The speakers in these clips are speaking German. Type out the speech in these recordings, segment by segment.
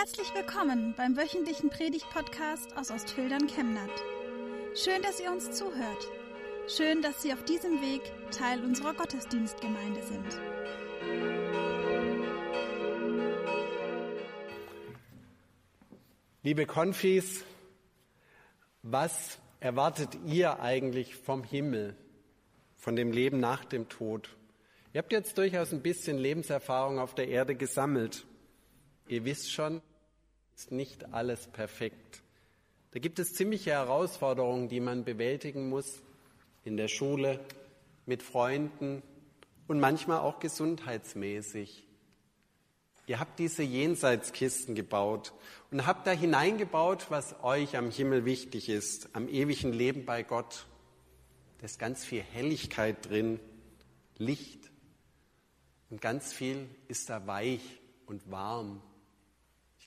Herzlich willkommen beim wöchentlichen Predigt-Podcast aus Ostfildern Chemnat. Schön, dass ihr uns zuhört. Schön, dass Sie auf diesem Weg Teil unserer Gottesdienstgemeinde sind. Liebe Konfis, was erwartet ihr eigentlich vom Himmel, von dem Leben nach dem Tod? Ihr habt jetzt durchaus ein bisschen Lebenserfahrung auf der Erde gesammelt. Ihr wisst schon, ist nicht alles perfekt. Da gibt es ziemliche Herausforderungen, die man bewältigen muss in der Schule, mit Freunden und manchmal auch gesundheitsmäßig. Ihr habt diese Jenseitskisten gebaut und habt da hineingebaut, was euch am Himmel wichtig ist, am ewigen Leben bei Gott. Da ist ganz viel Helligkeit drin, Licht, und ganz viel ist da weich und warm.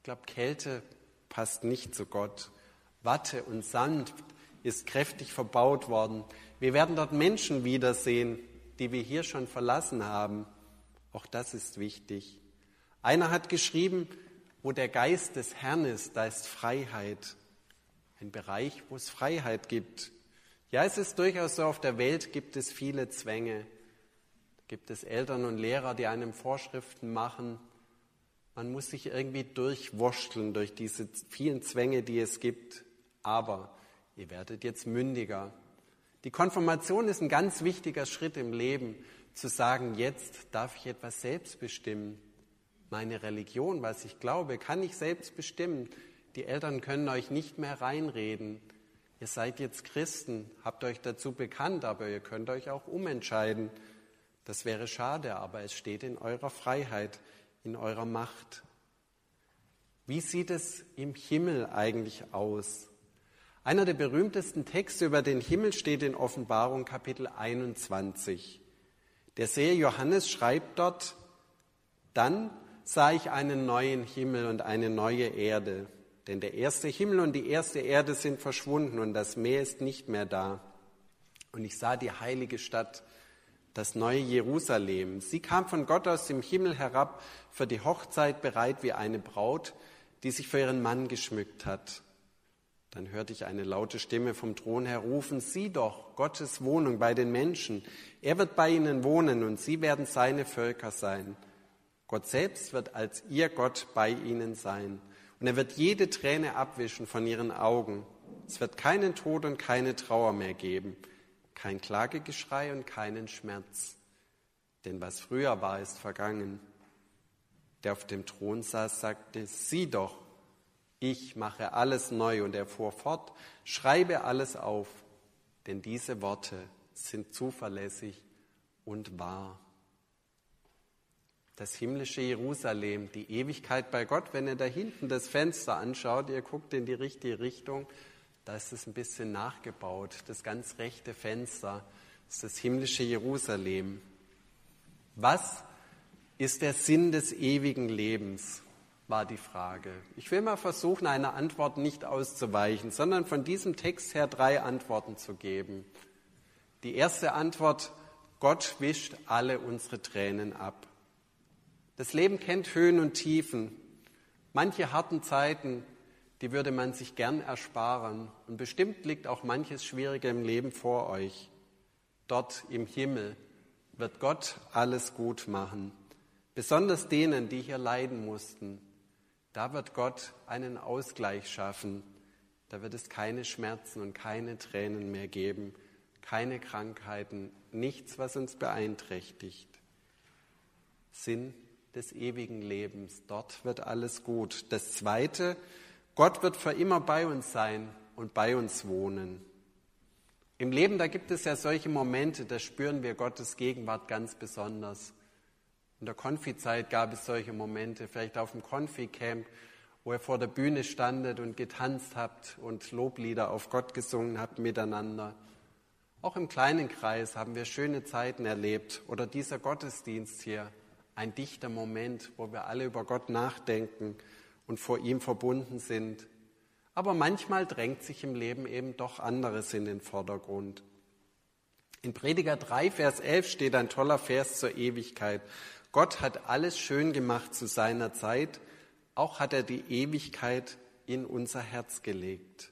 Ich glaube, Kälte passt nicht zu Gott. Watte und sanft ist kräftig verbaut worden. Wir werden dort Menschen wiedersehen, die wir hier schon verlassen haben. Auch das ist wichtig. Einer hat geschrieben, wo der Geist des Herrn ist, da ist Freiheit. Ein Bereich, wo es Freiheit gibt. Ja, es ist durchaus so, auf der Welt gibt es viele Zwänge gibt es Eltern und Lehrer, die einem Vorschriften machen. Man muss sich irgendwie durchwurschteln durch diese vielen Zwänge, die es gibt. Aber ihr werdet jetzt mündiger. Die Konfirmation ist ein ganz wichtiger Schritt im Leben, zu sagen, jetzt darf ich etwas selbst bestimmen. Meine Religion, was ich glaube, kann ich selbst bestimmen. Die Eltern können euch nicht mehr reinreden. Ihr seid jetzt Christen, habt euch dazu bekannt, aber ihr könnt euch auch umentscheiden. Das wäre schade, aber es steht in eurer Freiheit, in eurer Macht. Wie sieht es im Himmel eigentlich aus? Einer der berühmtesten Texte über den Himmel steht in Offenbarung Kapitel 21. Der Seher Johannes schreibt dort, dann sah ich einen neuen Himmel und eine neue Erde, denn der erste Himmel und die erste Erde sind verschwunden und das Meer ist nicht mehr da. Und ich sah die heilige Stadt, das neue Jerusalem. Sie kam von Gott aus dem Himmel herab, für die Hochzeit bereit wie eine Braut, die sich für ihren Mann geschmückt hat. Dann hörte ich eine laute Stimme vom Thron her rufen, sieh doch, Gottes Wohnung bei den Menschen. Er wird bei ihnen wohnen und sie werden seine Völker sein. Gott selbst wird als ihr Gott bei ihnen sein. Und er wird jede Träne abwischen von ihren Augen. Es wird keinen Tod und keine Trauer mehr geben kein Klagegeschrei und keinen Schmerz. Denn was früher war, ist vergangen. Der auf dem Thron saß, sagte, sieh doch, ich mache alles neu. Und er fuhr fort, schreibe alles auf, denn diese Worte sind zuverlässig und wahr. Das himmlische Jerusalem, die Ewigkeit bei Gott, wenn ihr da hinten das Fenster anschaut, ihr guckt in die richtige Richtung, da ist es ein bisschen nachgebaut. Das ganz rechte Fenster ist das himmlische Jerusalem. Was ist der Sinn des ewigen Lebens? war die Frage. Ich will mal versuchen, eine Antwort nicht auszuweichen, sondern von diesem Text her drei Antworten zu geben. Die erste Antwort, Gott wischt alle unsere Tränen ab. Das Leben kennt Höhen und Tiefen. Manche harten Zeiten die würde man sich gern ersparen. Und bestimmt liegt auch manches Schwierige im Leben vor euch. Dort im Himmel wird Gott alles gut machen. Besonders denen, die hier leiden mussten. Da wird Gott einen Ausgleich schaffen. Da wird es keine Schmerzen und keine Tränen mehr geben, keine Krankheiten, nichts, was uns beeinträchtigt. Sinn des ewigen Lebens. Dort wird alles gut. Das Zweite, Gott wird für immer bei uns sein und bei uns wohnen. Im Leben, da gibt es ja solche Momente, da spüren wir Gottes Gegenwart ganz besonders. In der Konfizeit gab es solche Momente, vielleicht auf dem Konfi-Camp, wo ihr vor der Bühne standet und getanzt habt und Loblieder auf Gott gesungen habt miteinander. Auch im kleinen Kreis haben wir schöne Zeiten erlebt oder dieser Gottesdienst hier, ein dichter Moment, wo wir alle über Gott nachdenken und vor ihm verbunden sind. Aber manchmal drängt sich im Leben eben doch anderes in den Vordergrund. In Prediger 3, Vers 11 steht ein toller Vers zur Ewigkeit. Gott hat alles schön gemacht zu seiner Zeit. auch hat er die Ewigkeit in unser Herz gelegt.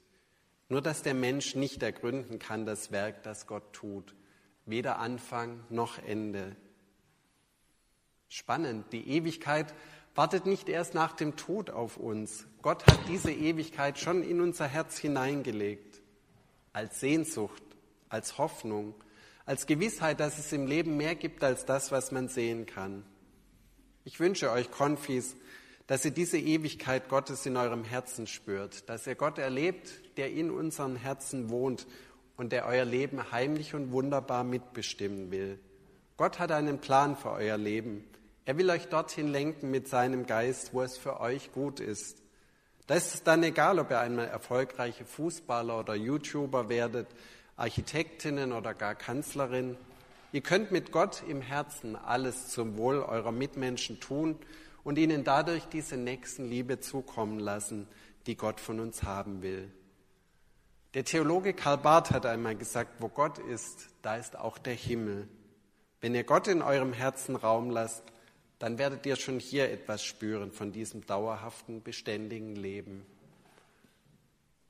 Nur dass der Mensch nicht ergründen kann das Werk, das Gott tut, weder Anfang noch Ende. Spannend, die Ewigkeit wartet nicht erst nach dem Tod auf uns. Gott hat diese Ewigkeit schon in unser Herz hineingelegt, als Sehnsucht, als Hoffnung, als Gewissheit, dass es im Leben mehr gibt als das, was man sehen kann. Ich wünsche euch, Konfis, dass ihr diese Ewigkeit Gottes in eurem Herzen spürt, dass ihr Gott erlebt, der in unseren Herzen wohnt und der euer Leben heimlich und wunderbar mitbestimmen will. Gott hat einen Plan für euer Leben. Er will euch dorthin lenken mit seinem Geist, wo es für euch gut ist. Da ist es dann egal, ob ihr einmal erfolgreiche Fußballer oder YouTuber werdet, Architektinnen oder gar Kanzlerin. Ihr könnt mit Gott im Herzen alles zum Wohl eurer Mitmenschen tun und ihnen dadurch diese Nächstenliebe zukommen lassen, die Gott von uns haben will. Der Theologe Karl Barth hat einmal gesagt, wo Gott ist, da ist auch der Himmel. Wenn ihr Gott in eurem Herzen Raum lasst, dann werdet ihr schon hier etwas spüren von diesem dauerhaften, beständigen Leben.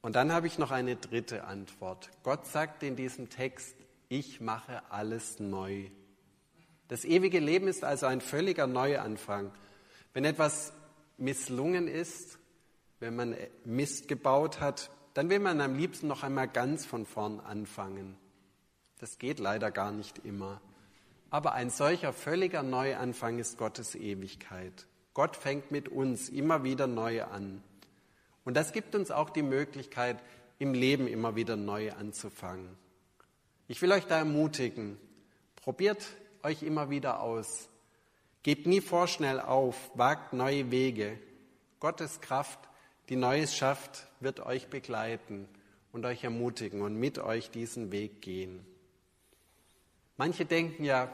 Und dann habe ich noch eine dritte Antwort. Gott sagt in diesem Text, ich mache alles neu. Das ewige Leben ist also ein völliger Neuanfang. Wenn etwas misslungen ist, wenn man Mist gebaut hat, dann will man am liebsten noch einmal ganz von vorn anfangen. Das geht leider gar nicht immer. Aber ein solcher völliger Neuanfang ist Gottes Ewigkeit. Gott fängt mit uns immer wieder neu an. Und das gibt uns auch die Möglichkeit, im Leben immer wieder neu anzufangen. Ich will euch da ermutigen, probiert euch immer wieder aus. Gebt nie vorschnell auf, wagt neue Wege. Gottes Kraft, die Neues schafft, wird euch begleiten und euch ermutigen und mit euch diesen Weg gehen. Manche denken ja,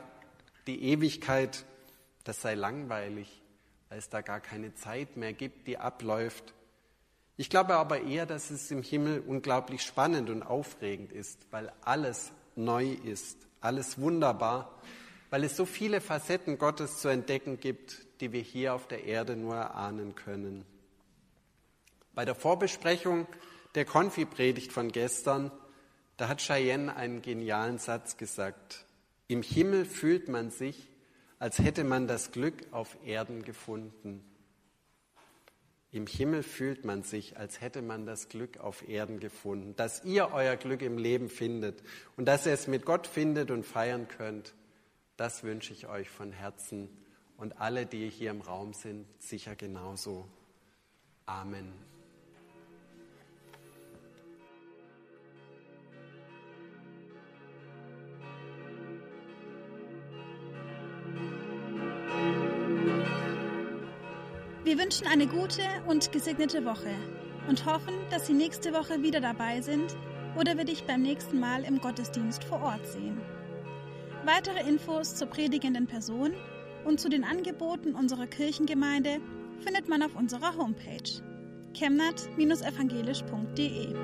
die Ewigkeit, das sei langweilig, weil es da gar keine Zeit mehr gibt, die abläuft. Ich glaube aber eher, dass es im Himmel unglaublich spannend und aufregend ist, weil alles neu ist, alles wunderbar, weil es so viele Facetten Gottes zu entdecken gibt, die wir hier auf der Erde nur erahnen können. Bei der Vorbesprechung der Konfi-Predigt von gestern, da hat Cheyenne einen genialen Satz gesagt. Im Himmel fühlt man sich, als hätte man das Glück auf Erden gefunden. Im Himmel fühlt man sich, als hätte man das Glück auf Erden gefunden, dass ihr euer Glück im Leben findet und dass ihr es mit Gott findet und feiern könnt. Das wünsche ich euch von Herzen und alle, die hier im Raum sind, sicher genauso. Amen. Wir wünschen eine gute und gesegnete Woche und hoffen, dass Sie nächste Woche wieder dabei sind oder wir dich beim nächsten Mal im Gottesdienst vor Ort sehen. Weitere Infos zur predigenden Person und zu den Angeboten unserer Kirchengemeinde findet man auf unserer Homepage chemnat-evangelisch.de.